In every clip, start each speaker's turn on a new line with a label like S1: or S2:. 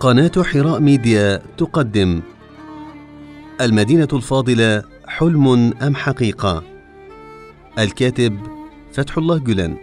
S1: قناة حراء ميديا تقدم. المدينة الفاضلة حلم أم حقيقة؟ الكاتب فتح الله جلان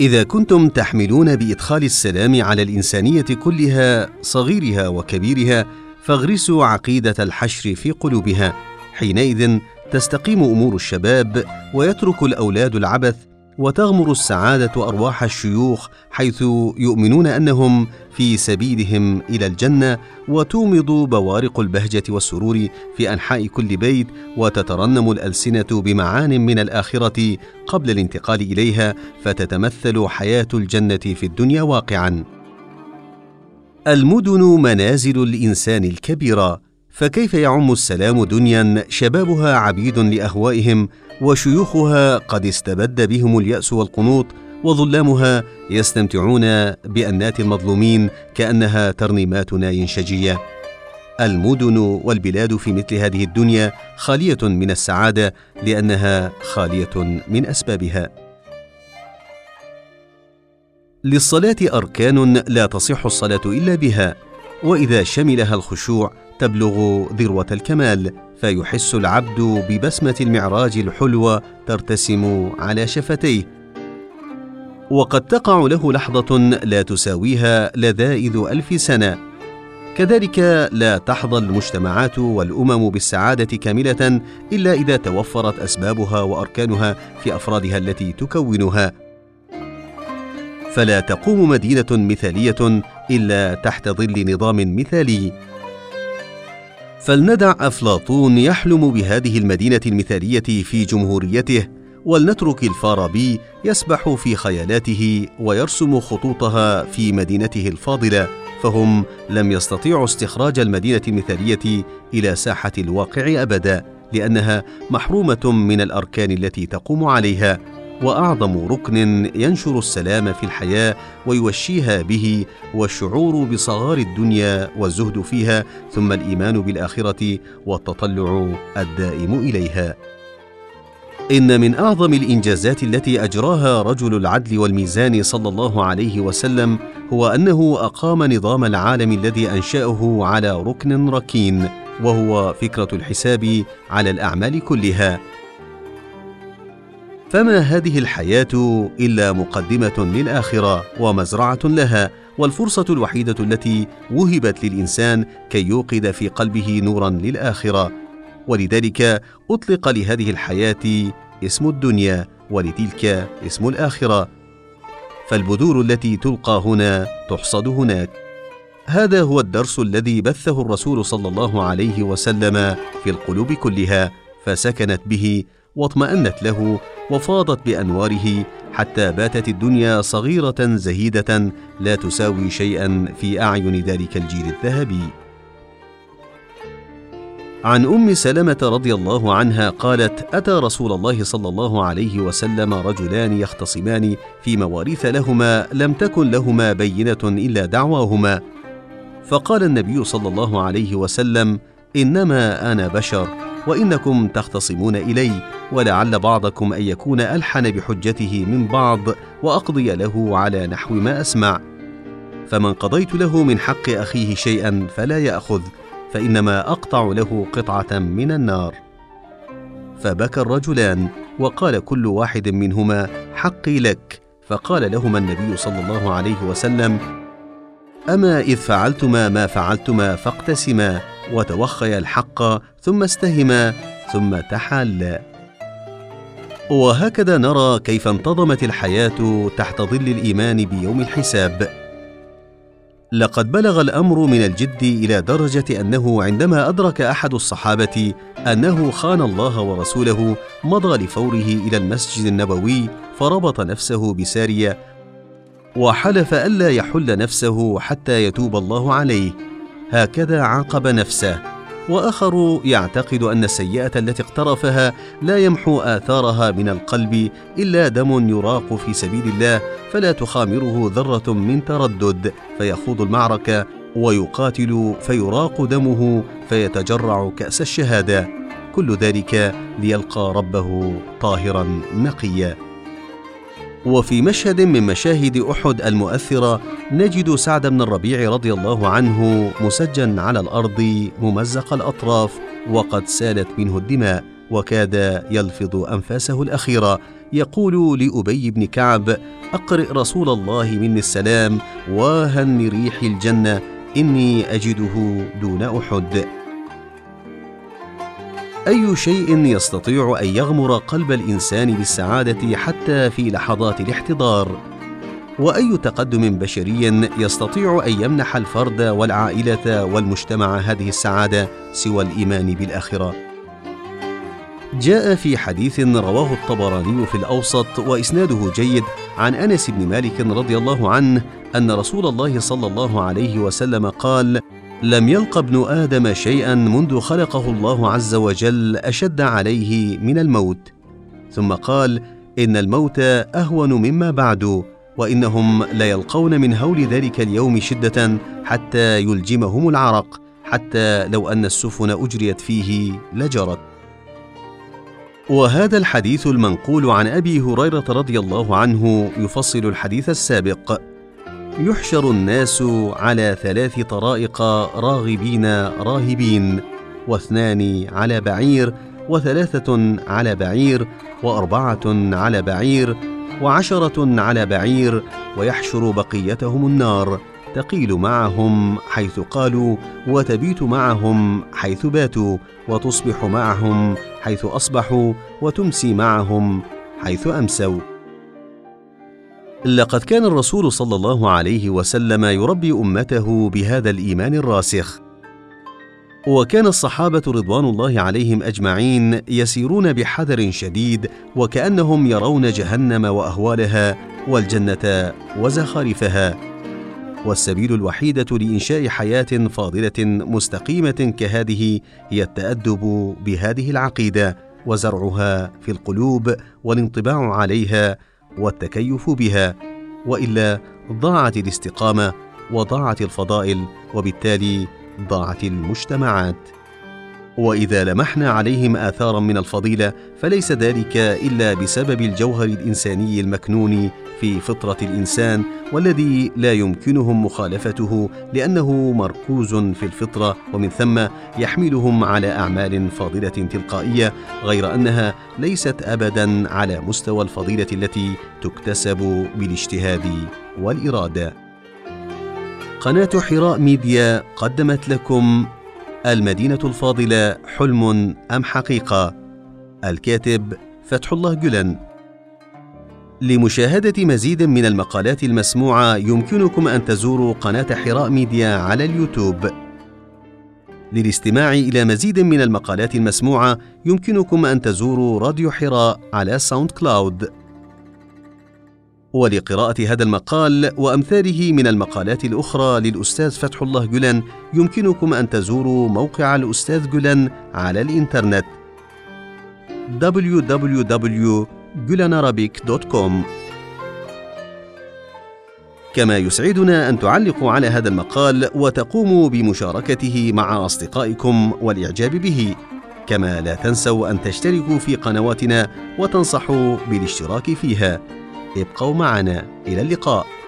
S1: إذا كنتم تحملون بإدخال السلام على الإنسانية كلها صغيرها وكبيرها فاغرسوا عقيدة الحشر في قلوبها. حينئذ تستقيم أمور الشباب ويترك الأولاد العبث وتغمر السعادة أرواح الشيوخ حيث يؤمنون أنهم في سبيلهم إلى الجنة وتومض بوارق البهجة والسرور في أنحاء كل بيت وتترنم الألسنة بمعان من الآخرة قبل الانتقال إليها فتتمثل حياة الجنة في الدنيا واقعا. المدن منازل الإنسان الكبيرة فكيف يعم السلام دنيا شبابها عبيد لأهوائهم وشيوخها قد استبد بهم اليأس والقنوط وظلامها يستمتعون بأنات المظلومين كأنها ترنيمات ناي شجيه المدن والبلاد في مثل هذه الدنيا خالية من السعادة لأنها خالية من أسبابها. للصلاة أركان لا تصح الصلاة إلا بها. وإذا شملها الخشوع تبلغ ذروة الكمال فيحس العبد ببسمة المعراج الحلوه ترتسم على شفتيه. وقد تقع له لحظة لا تساويها لذائذ ألف سنة. كذلك لا تحظى المجتمعات والأمم بالسعادة كاملة إلا إذا توفرت أسبابها وأركانها في أفرادها التي تكونها. فلا تقوم مدينة مثالية إلا تحت ظل نظام مثالي. فلندع أفلاطون يحلم بهذه المدينة المثالية في جمهوريته ولنترك الفارابي يسبح في خيالاته ويرسم خطوطها في مدينته الفاضلة فهم لم يستطيعوا استخراج المدينة المثالية إلى ساحة الواقع أبدا لأنها محرومة من الأركان التي تقوم عليها. وأعظم ركن ينشر السلام في الحياة ويوشيها به والشعور بصغار الدنيا والزهد فيها ثم الإيمان بالآخرة والتطلع الدائم إليها. إن من أعظم الإنجازات التي أجراها رجل العدل والميزان صلى الله عليه وسلم هو أنه أقام نظام العالم الذي أنشأه على ركن ركين وهو فكرة الحساب على الأعمال كلها. فما هذه الحياة إلا مقدمة للآخرة ومزرعة لها والفرصة الوحيدة التي وهبت للإنسان كي يوقد في قلبه نورا للآخرة. ولذلك أطلق لهذه الحياة اسم الدنيا ولتلك اسم الآخرة. فالبذور التي تلقى هنا تحصد هناك. هذا هو الدرس الذي بثه الرسول صلى الله عليه وسلم في القلوب كلها فسكنت به واطمأنت له وفاضت بأنواره حتى باتت الدنيا صغيرة زهيدة لا تساوي شيئا في أعين ذلك الجيل الذهبي. عن أم سلمة رضي الله عنها قالت أتى رسول الله صلى الله عليه وسلم رجلان يختصمان في مواريث لهما لم تكن لهما بينة إلا دعواهما فقال النبي صلى الله عليه وسلم إنما أنا بشر وإنكم تختصمون إلي ولعل بعضكم أن يكون ألحن بحجته من بعض وأقضي له على نحو ما أسمع. فمن قضيت له من حق أخيه شيئا فلا يأخذ فإنما أقطع له قطعة من النار. فبكى الرجلان وقال كل واحد منهما حقي لك. فقال لهما النبي صلى الله عليه وسلم أما إذ فعلتما ما فعلتما فاقتسما وتوخيا الحق ثم استهما ثم تحالا. وهكذا نرى كيف انتظمت الحياة تحت ظل الإيمان بيوم الحساب. لقد بلغ الأمر من الجد إلى درجة أنه عندما أدرك أحد الصحابة أنه خان الله ورسوله مضى لفوره إلى المسجد النبوي فربط نفسه بسارية وحلف ألا يحل نفسه حتى يتوب الله عليه. هكذا عاقب نفسه. وآخر يعتقد أن السيئة التي اقترفها لا يمحو آثارها من القلب إلا دم يراق في سبيل الله فلا تخامره ذرة من تردد فيخوض المعركة ويقاتل فيراق دمه فيتجرع كأس الشهادة. كل ذلك ليلقى ربه طاهرا نقيا. وفي مشهد من مشاهد أحد المؤثرة نجد سعد بن الربيع رضي الله عنه مسجا على الأرض ممزق الأطراف وقد سالت منه الدماء وكاد يلفظ أنفاسه الأخيرة. يقول لأبي بن كعب أقرئ رسول الله مني السلام واهن ريح الجنة إني أجده دون أحد. أي شيء يستطيع أن يغمر قلب الإنسان بالسعادة حتى في لحظات الاحتضار؟ وأي تقدم بشري يستطيع أن يمنح الفرد والعائلة والمجتمع هذه السعادة سوى الإيمان بالآخرة؟ جاء في حديث رواه الطبراني في الأوسط وإسناده جيد عن أنس بن مالك رضي الله عنه أن رسول الله صلى الله عليه وسلم قال لم يلق ابن آدم شيئا منذ خلقه الله عز وجل أشد عليه من الموت. ثم قال إن الموت أهون مما بعد وإنهم ليلقون من هول ذلك اليوم شدة حتى يلجمهم العرق حتى لو أن السفن أجريت فيه لجرت. وهذا الحديث المنقول عن أبي هريرة رضي الله عنه يفصل الحديث السابق. يحشر الناس على ثلاث طرائق راغبين راهبين واثنان على بعير وثلاثة على بعير وأربعة على بعير وعشرة على بعير ويحشر بقيتهم النار تقيل معهم حيث قالوا وتبيت معهم حيث باتوا وتصبح معهم حيث أصبحوا وتمسي معهم حيث أمسوا. لقد كان الرسول صلى الله عليه وسلم يربي أمته بهذا الإيمان الراسخ. وكان الصحابة رضوان الله عليهم أجمعين يسيرون بحذر شديد وكأنهم يرون جهنم وأهوالها والجنة وزخارفها. والسبيل الوحيدة لإنشاء حياة فاضلة مستقيمة كهذه هي التأدب بهذه العقيدة وزرعها في القلوب والانطباع عليها والتكيف بها وإلا ضاعت الاستقامة وضاعت الفضائل وبالتالي ضاعت المجتمعات. وإذا لمحنا عليهم آثارا من الفضيلة فليس ذلك إلا بسبب الجوهر الإنساني المكنون في فطرة الإنسان والذي لا يمكنهم مخالفته لأنه مركوز في الفطرة ومن ثم يحملهم على أعمال فاضلة تلقائية غير أنها ليست ابدا على مستوى الفضيلة التي تكتسب بالاجتهاد والإرادة. قناة حراء ميديا قدمت لكم المدينة الفاضلة حلم أم حقيقة الكاتب فتح الله جلن لمشاهدة مزيد من المقالات المسموعة يمكنكم أن تزوروا قناة حراء ميديا على اليوتيوب. للاستماع إلى مزيد من المقالات المسموعة يمكنكم أن تزوروا راديو حراء على ساوند كلاود. ولقراءة هذا المقال وأمثاله من المقالات الأخرى للأستاذ فتح الله جلن يمكنكم أن تزوروا موقع الأستاذ جلن على الإنترنت www gulanarabic.com كما يسعدنا أن تعلقوا على هذا المقال وتقوموا بمشاركته مع أصدقائكم والإعجاب به. كما لا تنسوا أن تشتركوا في قنواتنا وتنصحوا بالاشتراك فيها. ابقوا معنا. إلى اللقاء.